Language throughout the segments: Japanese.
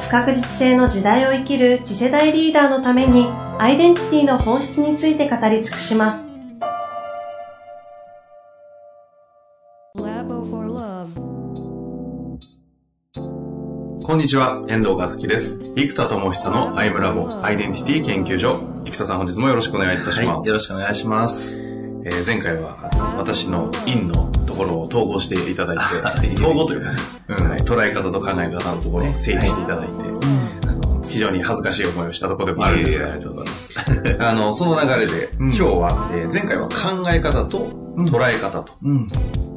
不確実性の時代を生きる次世代リーダーのためにアイデンティティの本質について語り尽くします。こんにちは、遠藤和樹です。生田智久のアイムラボアイデンティティ研究所。生田さん本日もよろしくお願いいたします。はい、よろしくお願いします。えー、前回は私の陰のところを統合していただいて、統合というかね、うん。はい、捉え方と考え方のところを整理していただいて、非常に恥ずかしい思いをしたところでもあるんですが、ありがとうございます。あの、その流れで、今日は、えー、前回は考え方と捉え方と、うん、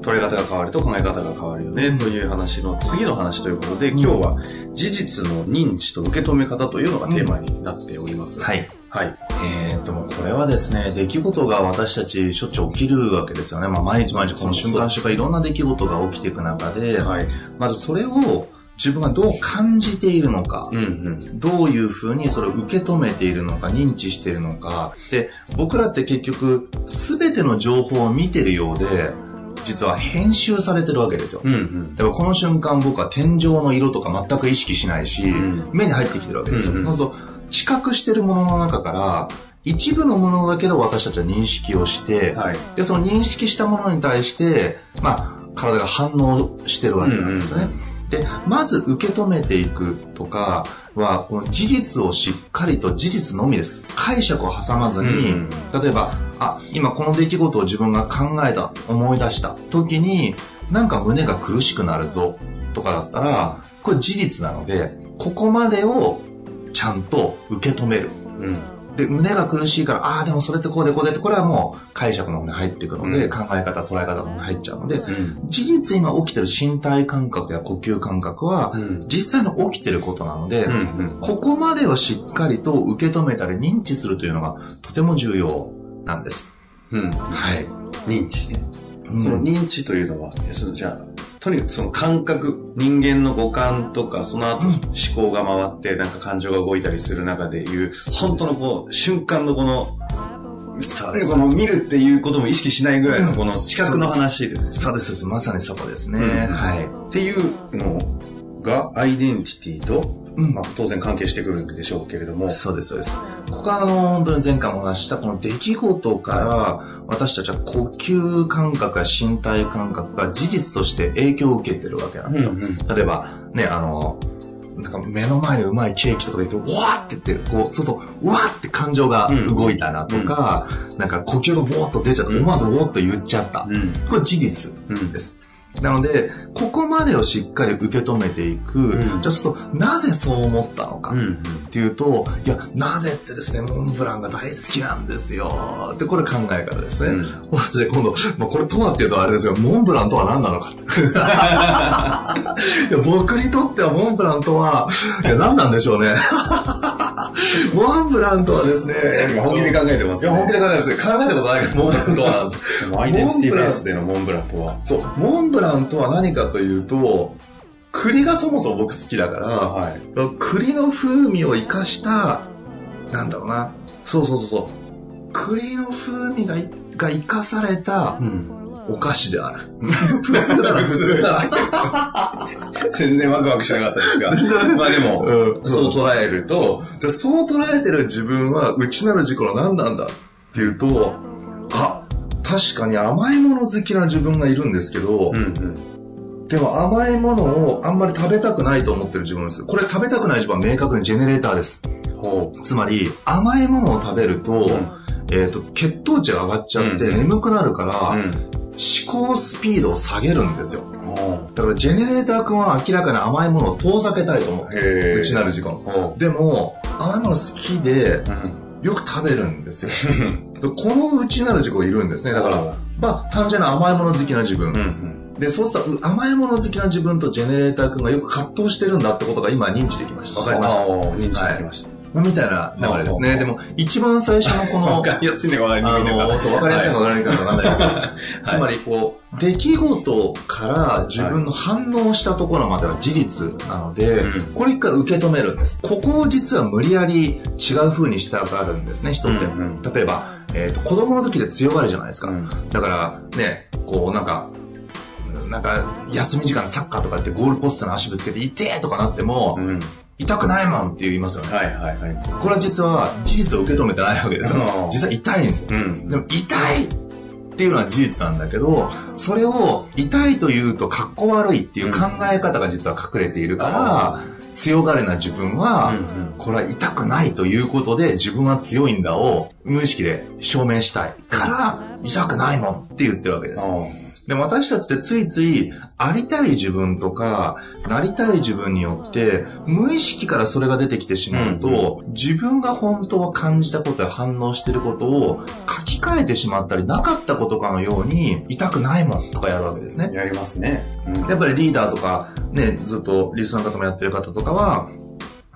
捉え方が変わると考え方が変わるよね、という話の次の話ということで、今日は事実の認知と受け止め方というのがテーマになっております。はい。はい。えー、っと、もこれはですね、出来事が私たちしょっちゅう起きるわけですよね。まあ、毎日毎日この瞬間瞬間いろんな出来事が起きていく中で、はい、まずそれを自分がどう感じているのか、うんうん、どういうふうにそれを受け止めているのか、認知しているのか。で、僕らって結局、すべての情報を見てるようで、実は編集されてるわけですよ。うんうん、だからこの瞬間僕は天井の色とか全く意識しないし、うん、目に入ってきてるわけですよ。うんうん、そう知覚してるものの中から、一部のものだけど私たちは認識をして、はい、で、その認識したものに対して、まあ、体が反応してるわけなんですよね。うんうんで、まず受け止めていくとかは、この事実をしっかりと事実のみです。解釈を挟まずに、うん、例えば、あ、今この出来事を自分が考えた、思い出した時に、なんか胸が苦しくなるぞとかだったら、これ事実なので、ここまでをちゃんと受け止める。うんで、胸が苦しいから、ああ、でもそれってこうでこうでって、これはもう解釈の方に入っていくので、うん、考え方、捉え方の方に入っちゃうので、うん、事実今起きてる身体感覚や呼吸感覚は、うん、実際の起きてることなので、ここまでをしっかりと受け止めたり認知するというのがとても重要なんです。うん。はい。認知ね。その認知というのは、そのじゃあ、とにかくその感覚、人間の五感とか、その後思考が回って、なんか感情が動いたりする中でいう、本当のこう、瞬間のこの、そうです。この見るっていうことも意識しないぐらいのこの近くの話です、そうです。まさにそこですね。はい。っていうのが、アイデンティティとうん、まあ、当然関係してくるんでしょうけれども。そうです、そうです。ここはあの、本当に前回もお話したこの出来事から私たちは呼吸感覚や身体感覚が事実として影響を受けてるわけなんですよ。うんうん、例えば、ね、あの、なんか目の前にうまいケーキとかで言って、わーって言って、こう、そうそう、わーって感情が動いたなとか、うん、なんか呼吸がウォーっと出ちゃった、思わずウォーっと言っちゃった。うん、これ事実です。なので、ここまでをしっかり受け止めていく。うん、じゃあ、ちょっと、なぜそう思ったのかっていうと、いや、なぜってですね、モンブランが大好きなんですよ。って、これ考え方ですね。うん、そして今度、まあ、これとはっていうとあれですよ、モンブランとは何なのか いや僕にとってはモンブランとは、いや、何なんでしょうね。モンブランとはですね、本気で考えてます、ね、いや、本気で考えてますね。考えたことないけど、モンブランとは。アイデンティティベースでのモンブランとは。そう、モンブランとは何かというと、栗がそもそも僕好きだから、はい、栗の風味を生かした、なんだろうな。そうそうそうそう。栗の風味がが生かされた、お菓子である。普通だな、普通だな。全然ワクワクしなかったですが。まあでも、うん、そう捉えると、そうそう捉えてる自分は内なる自己の何なんだっていうと、あ、確かに甘いもの好きな自分がいるんですけど、うんうん、でも甘いものをあんまり食べたくないと思ってる自分です。これ食べたくない自分は明確にジェネレーターです。つまり、甘いものを食べると、うん、えっ、ー、と、血糖値が上がっちゃって眠くなるから、うん、思考スピードを下げるんですよ。だからジェネレーター君は明らかに甘いものを遠ざけたいと思って内なる時間。でも、甘いもの好きで、よく食べるんですよ。この内なる自己がいるんですね。だから、まあ、単純な甘いもの好きな自分。で、そうすると甘いもの好きな自分とジェネレーター君がよく葛藤してるんだってことが今認知できました。わかりました認知できました。はいみたいな流れですね。でも、一番最初のこの、わかりやすいね、わかりにくいね。そう、わかりやすいのかわかりにくいのかわかんないですけど、つまりこう、出来事から自分の反応したところまでは事実なので、これ一回受け止めるんです。ここを実は無理やり違う風にしたがるんですね、人って。例えば、えっ、と、子供の時で強がるじゃないですか。だから、ね、こう、なんか、なんか、休み時間サッカーとかってゴールポストの足ぶつけて、痛えとかなっても、うん、痛くないもんって言いますよね。はいはいはい。これは実は事実を受け止めてないわけですよ。実は痛いんですよ。うん、でも痛いっていうのは事実なんだけど、それを痛いというと格好悪いっていう考え方が実は隠れているから、うん、強がりな自分は、これは痛くないということで自分は強いんだを無意識で証明したいから、痛くないもんって言ってるわけです。で、私たちってついつい、ありたい自分とか、なりたい自分によって、無意識からそれが出てきてしまうと、自分が本当は感じたことや反応してることを書き換えてしまったり、なかったことかのように、痛くないもんとかやるわけですね。やりますね。うん、やっぱりリーダーとか、ね、ずっとリスナーの方もやってる方とかは、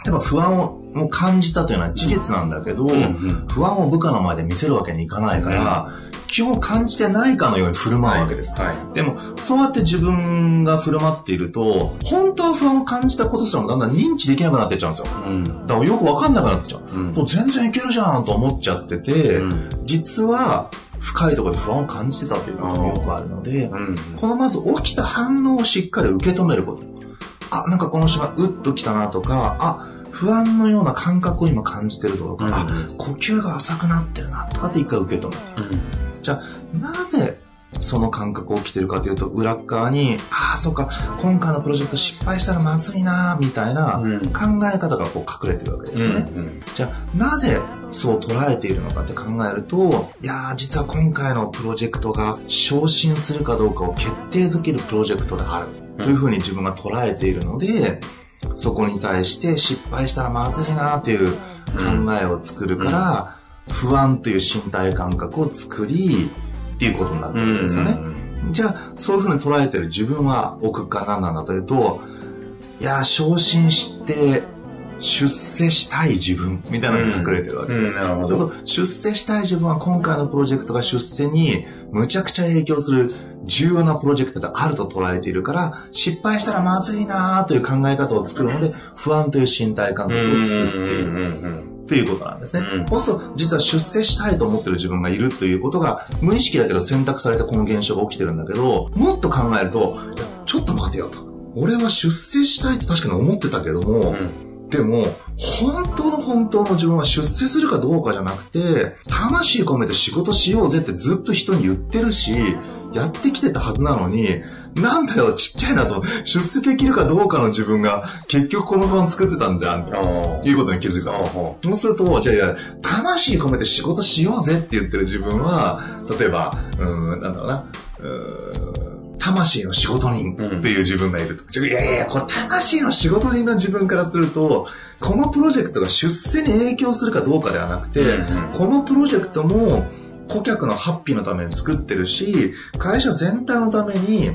例えば不安をも感じたというのは事実なんだけど、うんうん、不安を部下の前で見せるわけにいかないから、基本感じてないかのように振る舞うわけです。はい、でも、そうやって自分が振る舞っていると、本当は不安を感じたことすらもだんだん認知できなくなってっちゃうんですよ。うん、だからよくわかんなくなっちゃう。うん、全然いけるじゃんと思っちゃってて、うん、実は、深いところで不安を感じてたということもよくあるので、このまず起きた反応をしっかり受け止めること。あ、なんかこの人がうっときたなとか、あ、不安のような感覚を今感じてるとか、うん、あ、呼吸が浅くなってるなとかって一回受け止めて。うんじゃあ、なぜその感覚起きてるかというと、裏側に、ああ、そうか、今回のプロジェクト失敗したらまずいな、みたいな考え方がこう隠れてるわけですよね。うんうん、じゃあ、なぜそう捉えているのかって考えると、いやー、実は今回のプロジェクトが昇進するかどうかを決定づけるプロジェクトである。というふうに自分が捉えているので、そこに対して失敗したらまずいなという考えを作るから、不安という身体感覚を作り、っていうことになってるんですよね。じゃあ、そういうふうに捉えてる自分は奥か何なんだというと、いや、昇進して出世したい自分みたいなのが隠れてるわけです。うんうん、そう出世したい自分は今回のプロジェクトが出世にむちゃくちゃ影響する重要なプロジェクトであると捉えているから、失敗したらまずいなという考え方を作るので、不安という身体感覚を作っている。っていうことなんですね。うん、そうすると、実は出世したいと思ってる自分がいるということが、無意識だけど選択されたこの現象が起きてるんだけど、もっと考えると、ちょっと待てよと。俺は出世したいって確かに思ってたけども、うんでも、本当の本当の自分は出世するかどうかじゃなくて、魂込めて仕事しようぜってずっと人に言ってるし、やってきてたはずなのに、なんだよ、ちっちゃいなと、出世できるかどうかの自分が、結局この不安作ってたんじゃん、っていうことに気づくかそうすると、じゃあいや、魂込めて仕事しようぜって言ってる自分は、例えば、うん、なんだろうな、うん魂の仕事人っていう自分がいると。うん、いやいや、これ魂の仕事人の自分からすると、このプロジェクトが出世に影響するかどうかではなくて、うんうん、このプロジェクトも顧客のハッピーのために作ってるし、会社全体のために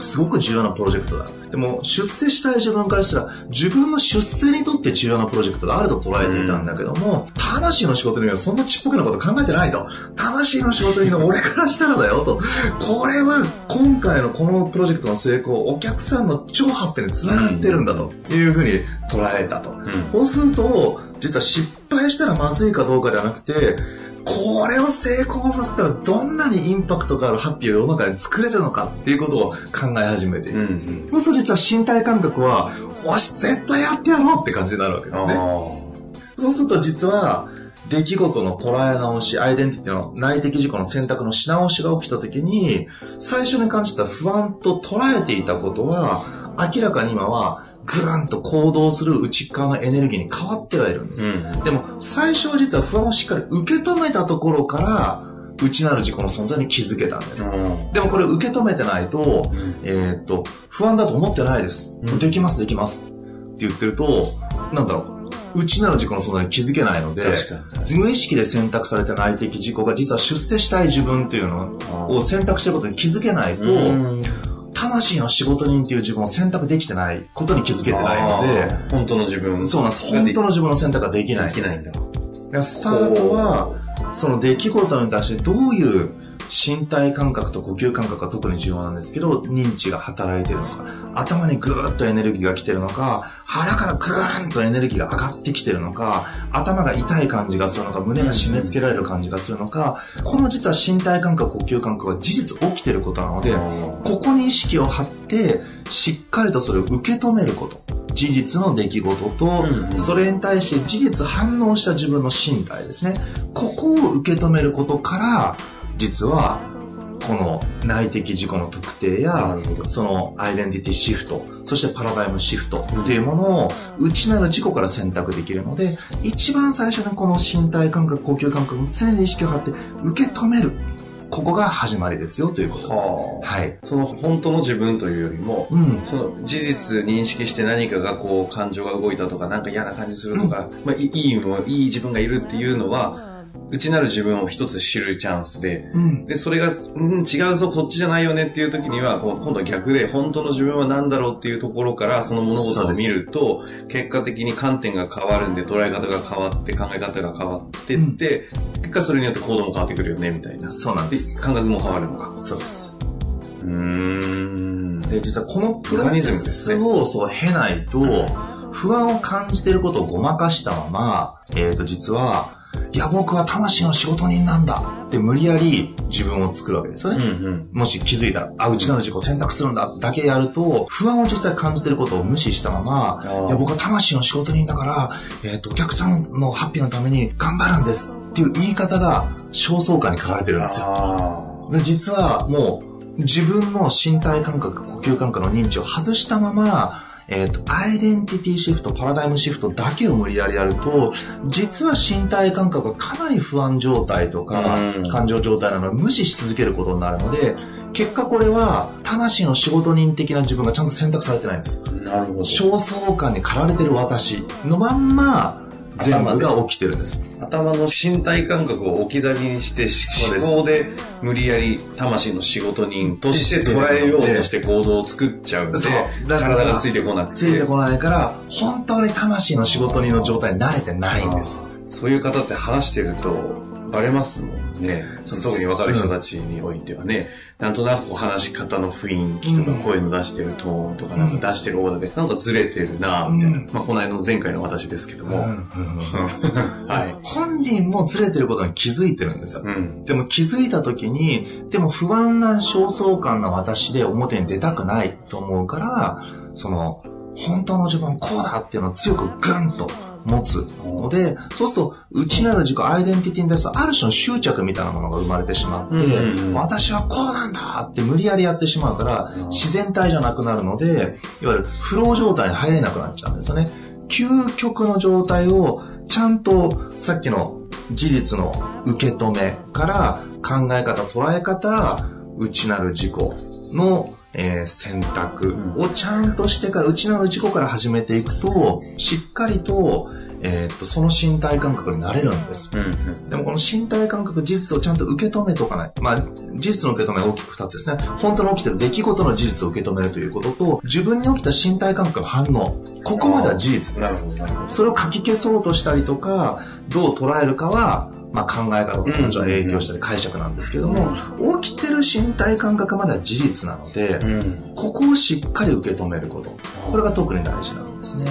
すごく重要なプロジェクトだ。でも、出世したい自分からしたら、自分の出世にとって重要なプロジェクトであると捉えていたんだけども、魂の仕事にはそんなちっぽけなこと考えてないと。魂の仕事には俺からしたらだよと。これは今回のこのプロジェクトの成功、お客さんの超発展につながってるんだというふうに捉えたと。うん、そうすると、実は失敗したらまずいかどうかではなくて、これを成功させたらどんなにインパクトがあるハッピーを世の中に作れるのかっていうことを考え始めている。うんうん、そうすると実は身体感覚は、よし、絶対やってやろうって感じになるわけですね。そうすると実は、出来事の捉え直し、アイデンティティの内的事故の選択のし直しが起きた時に、最初に感じた不安と捉えていたことは、明らかに今はグーンと行動する内側のエネルギーに変わってはいるんです。うん、でも、最初は実は不安をしっかり受け止めたところから、内なる自己の存在に気づけたんです。うん、でもこれ受け止めてないと、うん、えっと、不安だと思ってないです。できます、できます。って言ってると、なんだろう、内なる自己の存在に気づけないので、無意識で選択された内的自己が実は出世したい自分っていうのを選択してることに気づけないと、魂の仕事人っていう自分を選択できてないことに気づけてないので、本当の自分。そうなんです。本当の自分の選択ができないできないんだ。スタートは、その出来事に対してどういう身体感覚と呼吸感覚が特に重要なんですけど、認知が働いてるのか、頭にぐーっとエネルギーが来てるのか、腹からぐーんとエネルギーが上がってきてるのか、頭が痛い感じがするのか、胸が締め付けられる感じがするのか、この実は身体感覚、呼吸感覚は事実起きてることなので、ここに意識を張って、しっかりとそれを受け止めること。事実の出来事と、それに対して事実反応した自分の身体ですね。ここを受け止めることから、実はこの内的自己の特定やそのアイデンティティシフトそしてパラダイムシフトっていうものを内なる自己から選択できるので一番最初にこの身体感覚呼吸感覚に常に意識を張って受け止めるここが始まりですよということです。ははい。その本当の自分というよりも、うん、その事実認識して何かがこう感情が動いたとか、なんか嫌な感じするとか、うん、まあいいもいい自分がいるっていうのは、内なる自分を一つ知るチャンスで、うん、で、それが、うん、違うぞ、こっちじゃないよねっていう時には、こう今度は逆で、本当の自分は何だろうっていうところから、その物事を見ると、結果的に観点が変わるんで、捉え方が変わって、考え方が変わってって、うん、結果それによって行動も変わってくるよね、みたいな。そうなんです。感覚も変わるのか。そうです。うん。で、実はこのプロセスをそう経ないと、不安を感じてることをごまかしたまま、えっ、ー、と、実は、いや、僕は魂の仕事人なんだ。って無理やり自分を作るわけですよね。うんうん、もし気づいたら、あ、うちなる自己を選択するんだ。だけやると、不安を実際感じてることを無視したまま、いや、僕は魂の仕事人だから、えっ、ー、と、お客さんのハッピーのために頑張るんです。っていう言い方が焦燥感に駆られてるんですよ。で実はもう、自分の身体感覚、呼吸感覚の認知を外したまま、えっ、ー、と、アイデンティティシフト、パラダイムシフトだけを無理やりやると、実は身体感覚がかなり不安状態とか、感情状態なのを無視し続けることになるので、結果これは、魂の仕事人的な自分がちゃんと選択されてないんです。なるほど。焦燥感に駆られてる私のまんま、全部が起きてるんです。頭の身体感覚を置き去りにして、思考で無理やり魂の仕事人として捉えようとして行動を作っちゃうんで、体がついてこなくて。ついてこないから、本当に魂の仕事人の状態に慣れてないんです。そういう方って話してると、バレますもんね。その特に分かる人たちにおいてはね、なんとなくこう話し方の雰囲気とか声の出してるトーンとかなんか出してるオーダーでなんかずれてるなみたいな。まあこの間の前回の私ですけども。はい。本人もずれてることに気づいてるんですよ。うん、でも気づいた時に、でも不安な焦燥感な私で表に出たくないと思うから、その、本当の自分はこうだっていうのを強くグンと持つ。ので、そうすると、内なる自己、アイデンティティに対するある種の執着みたいなものが生まれてしまって、私はこうなんだって無理やりやってしまうから、自然体じゃなくなるので、いわゆるフロー状態に入れなくなっちゃうんですよね。究極の状態をちゃんとさっきの事実の受け止めから考え方、捉え方、内なる自己のえー、選択をちゃんとしてから、内なる自己から始めていくと、しっかりと、えー、っと、その身体感覚になれるんです。うんうん、でもこの身体感覚、事実をちゃんと受け止めとかない。まあ、事実の受け止めは大きく二つですね。本当に起きてる出来事の事実を受け止めるということと、自分に起きた身体感覚の反応。ここまでは事実です。それを書き消そうとしたりとか、どう捉えるかは、まあ、考え方とかもちろん影響したり解釈なんですけども、起きてる身体感覚までは事実なので、ここをしっかり受け止めること。これが特に大事なんですね。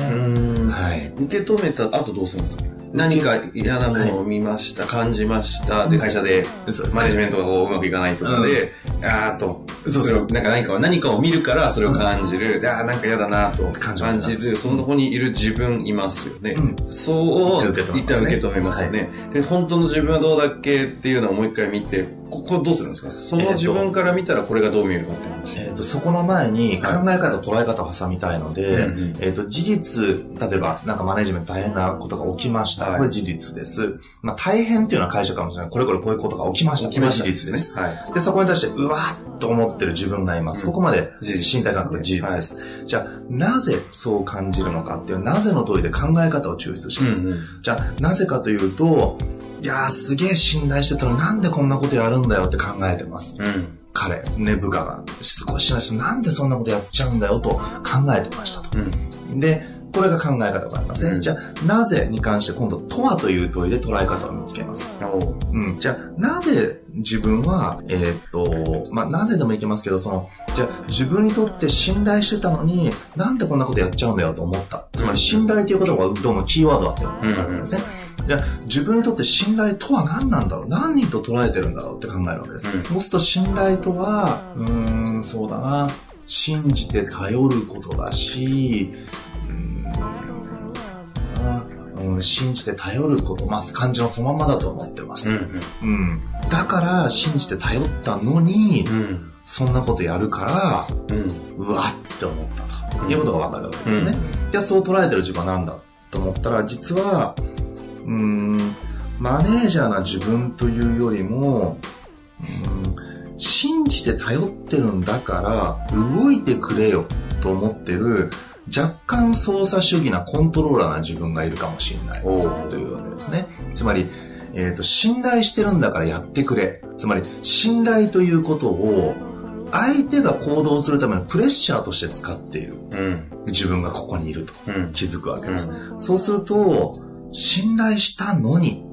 はい。受け止めた後どうするんですか？何か嫌なものを見ました、感じました、で、会社で、マネジメントがこううまくいかないとかで、あーと、そうそう、なんか何かを、何かを見るからそれを感じる、あーなんか嫌だなと感じる、その子にいる自分いますよね。そう、一旦受け止めますよね。で、本当の自分はどうだっけっていうのをもう一回見て、ここどうするんですか？その自分から見たらこれがどう見えるかって話。えっ、と、そこの前に考え方、捉え方を挟みたいので、えっ、と、事実、例えば、なんかマネジメント大変なことが起きました。これ事実です。まあ、大変っていうのは会社かもしれない。これこれこういうことが起きました。起きました。事実です。はい。で、そこに対して、うわーっと思ってる自分がいます。ここまで身体感覚の事実です。じゃあ、なぜそう感じるのかっていう、なぜの問いで考え方を抽出します。じゃあ、なぜかというと、いやーすげえ信頼してたのになんでこんなことやるんだよって考えてます。うん、彼、ね、部下が、少ししなんでそんなことやっちゃうんだよと考えてましたと。うん、で、これが考え方がありますね。うん、じゃあ、なぜに関して今度、とはという問いで捉え方を見つけます。うん、じゃあ、なぜ自分は、えー、っと、まあ、なぜでもいけますけど、その、じゃあ、自分にとって信頼してたのに、なんでこんなことやっちゃうんだよと思った。つまり、信頼ということがどうもキーワードだって思ったんですね。じゃあ、自分にとって信頼とは何なんだろう？何人と捉えてるんだろうって考えるわけです。うん、そうすると信頼とは、うーん、そうだな。信じて頼ることだし、うん、信じて頼ること、まず感じのそのままだと思ってます、うん、うん、だから信じて頼ったのに、うん、そんなことやるから、うん、うわって思ったということがわかるわけですね。じゃあそう捉えてる自分は何だと思ったら、実は、うん、マネージャーな自分というよりも、うん、信じて頼ってるんだから動いてくれよと思ってる若干操作主義なコントローラーな自分がいるかもしれないというわけですね。つまり、えっ、ー、と、信頼してるんだからやってくれ。つまり、信頼ということを相手が行動するためのプレッシャーとして使っている。うん、自分がここにいると気づくわけです。うん、そうすると、信頼したのに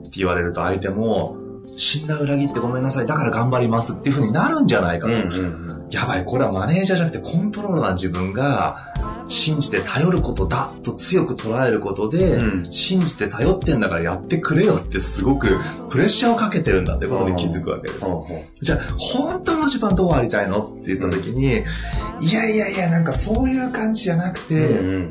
って言われると相手も、信頼裏切ってごめんなさい、だから頑張りますっていうふうになるんじゃないかと。うんうんうん、やばい、これはマネージャーじゃなくてコントローラーな自分が信じて頼ることだと強く捉えることで、うん、信じて頼ってんだからやってくれよってすごくプレッシャーをかけてるんだってことに気づくわけです。じゃあ、本当の自分はどうありたいのって言った時に、うん、いやいやいや、なんかそういう感じじゃなくて、うんうん、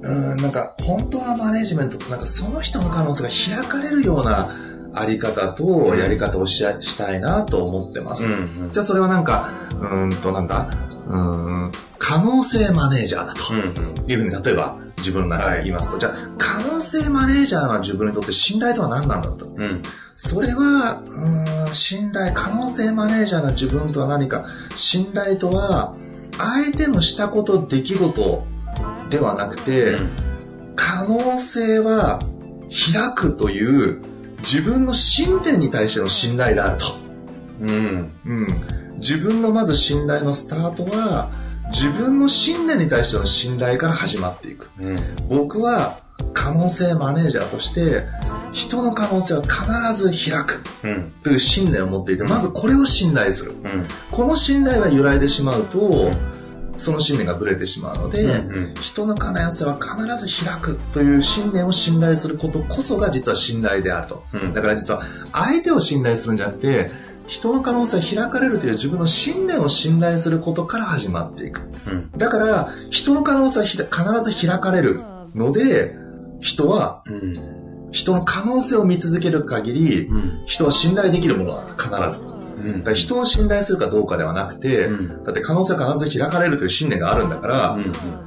なんか本当のマネジメントってなんかその人の可能性が開かれるようなあり方とやり方をししたいなと思ってます。うんうん、じゃあそれはなんか、うんとなんだ、うん可能性マネージャーだというふうに例えば自分の中で言いますと、はい、じゃあ可能性マネージャーの自分にとって信頼とは何なんだと。うん、それは、うん、信頼、可能性マネージャーの自分とは何か、信頼とは相手のしたこと、出来事ではなくて、うん、可能性は開くという自分の信念に対しての信頼であると。うん。うん。自分のまず信頼のスタートは、自分の信念に対しての信頼から始まっていく。うん、僕は可能性マネージャーとして、人の可能性は必ず開くという信念を持っていて、まずこれを信頼する。うん、この信頼が揺らいでしまうと、その信念がぶれてしまうので、うんうん、人の可能性は必ず開くという信念を信頼することこそが実は信頼であると。うん、だから実は相手を信頼するんじゃなくて、人の可能性は開かれるという自分の信念を信頼することから始まっていく。うん、だから、人の可能性は必ず開かれるので、人は、人の可能性を見続ける限り、うん、人は信頼できるものは必ず。だから人を信頼するかどうかではなくて、うん、だって可能性は必ず開かれるという信念があるんだから、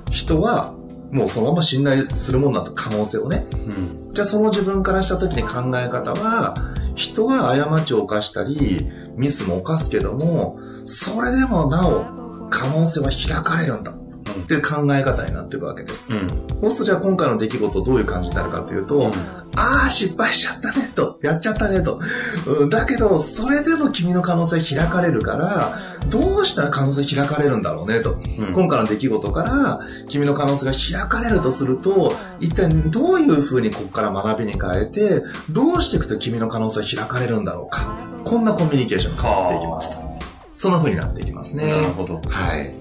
人はもうそのまま信頼するものだと可能性をね、うん、じゃあその自分からした時に考え方は人は過ちを犯したりミスも犯すけどもそれでもなお可能性は開かれるんだっていう考え方になってるわけです。うん、そうするとじゃあ今回の出来事どういう感じになるかというと、うん、ああ、失敗しちゃったねと、やっちゃったねと。うん、だけど、それでも君の可能性開かれるから、どうしたら可能性開かれるんだろうねと。うん、今回の出来事から君の可能性が開かれるとすると、一体どういうふうにここから学びに変えて、どうしていくと君の可能性開かれるんだろうか。こんなコミュニケーションが変わっていきますと。そんな風になっていきますね。なるほど。はい。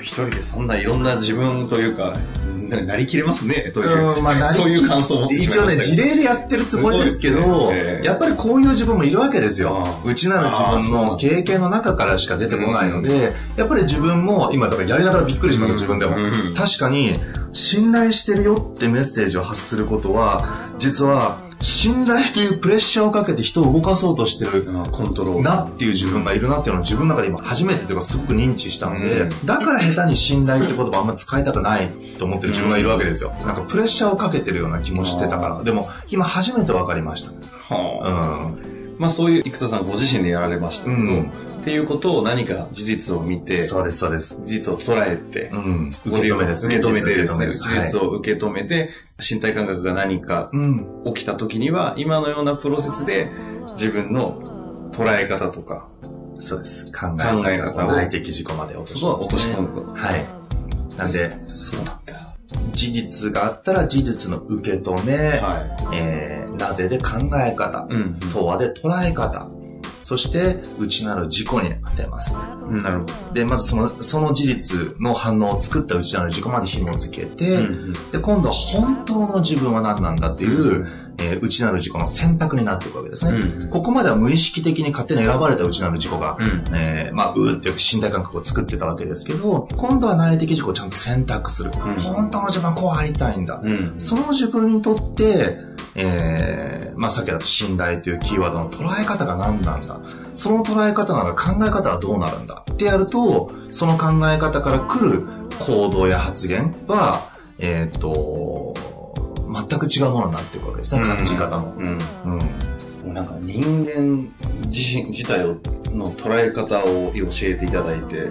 一人でそんないろんな自分というか、なりきれますね、という、うんまあ、そういう感想を一応ね、事例でやってるつもりですけど、ね。やっぱりこういう自分もいるわけですよ。うちなる自分の経験の中からしか出てこないので、やっぱり自分も、今だからやりながらびっくりしました、自分でも。確かに、信頼してるよってメッセージを発することは、実は、信頼というプレッシャーをかけて人を動かそうとしてるコントロールなっていう自分がいるなっていうのを自分の中で今初めてというかすごく認知したので、うん、だから下手に信頼って言葉あんま使いたくないと思ってる自分がいるわけですよ。なんかプレッシャーをかけてるような気もしてたから。でも今初めて分かりました。はあ、うんまあそういう生田さんご自身でやられましたけど、うん、っていうことを何か事実を見て、そうです、そうです。事実を捉えて、うん、受け止めです。受け止めてですね、事実を受け止めて、身体感覚が何か起きた時には、今のようなプロセスで自分の捉え方とか。そうです。考え方を。内的自己まで落とし込む、落とし込む。はい。なんで、そうなんだ。事実があったら事実の受け止め、はい、えー、なぜで考え方、うん、とはで捉え方、そして内なる自己に当てます。うん、なるほど。で、まずその、その事実の反応を作った内なる自己まで紐付けて、うんうん、で、今度は本当の自分は何なんだっていう、うんえー、内なる自己の選択になっていくわけですね。うん、ここまでは無意識的に勝手に選ばれた内なる自己が、うん、えー、まあ、うーって信頼感覚を作ってたわけですけど、今度は内的自己をちゃんと選択する。うん、本当の自分はこうありたいんだ。うん、その自分にとって、えー、まあ、さっきだと信頼というキーワードの捉え方が何なんだ。その捉え方なら考え方はどうなるんだってやると、その考え方から来る行動や発言は、えっ、ー、と、全く違うものになっていくわけですね、感じ方も。うん。うん、なんか人間自身自体をの捉え方を教えていただいて、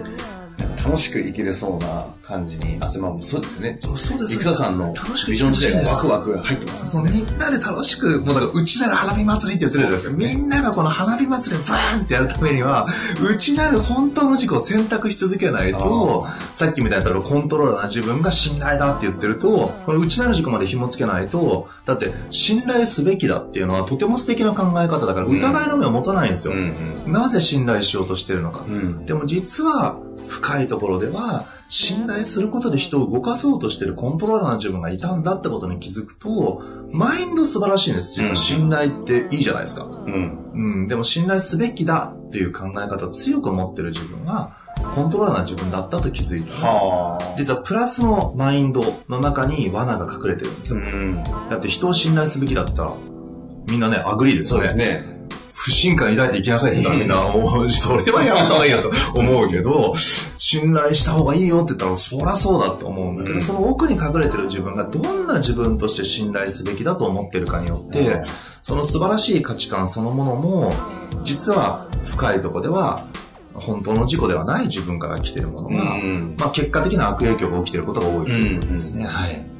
楽しく生きれそうな感じに、汗まもそうですよね。そうそうですね。生田さんのビジョン自体がワクワク入ってますね。そう、みんなで楽しく、もうだから、うちなる花火祭りって言ってるじゃないですか。みんながこの花火祭りをバーンってやるためには、うちなる本当の事故を選択し続けないと、さっきみたいなコントローラーな自分が信頼だって言ってると、これうちなる事故まで紐付けないと、だって信頼すべきだっていうのはとても素敵な考え方だから疑いの目を持たないんですよ。うんうん、なぜ信頼しようとしてるのか。うん、でも実は深いところでは、信頼することで人を動かそうとしてるコントローラーな自分がいたんだってことに気づくと、マインド素晴らしいんです。実は信頼っていいじゃないですか。うん。うん。でも信頼すべきだっていう考え方を強く持ってる自分は、コントローラーな自分だったと気づいた、はあ、実はプラスのマインドの中に罠が隠れてるんですよ。うん、だって人を信頼すべきだったら、みんなね、 agree ですよね。そうですね。不信感抱いていきなさいって言ったらみんな、それはやめた方がいいやと思うけど、信頼した方がいいよって言ったら、そりゃそうだって思うんだけど、うん、その奥に隠れてる自分がどんな自分として信頼すべきだと思ってるかによって、その素晴らしい価値観そのものも、実は深いとこでは、本当の自己ではない自分から来てるものが、うん、まあ結果的な悪影響が起きてることが多いということですね。はい。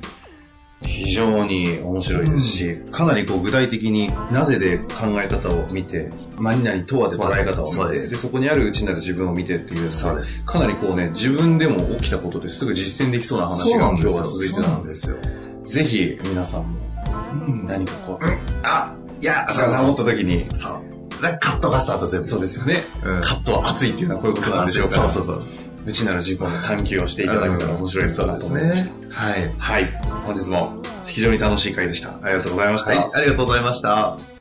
非常に面白いですし、うん、かなりこう具体的になぜで考え方を見て、何々とはで捉え方を見て、でそこにある内なる自分を見てっていうそうです。かなりこうね、自分でも起きたことですぐ実践できそうな話が今日は続いてたんですよ。ぜひ皆さんも、何かこう、うん、あ、いや、それ思った時に、そう。カットがスタート全部。そうですよね。うん、カットは熱いっていうのはこういうことなんでしょうか。そうそうそう。内なる自己の探求をしていただけたら面白いそうなと思いました。はい。はい。本日も非常に楽しい回でした。ありがとうございました。はい、ありがとうございました。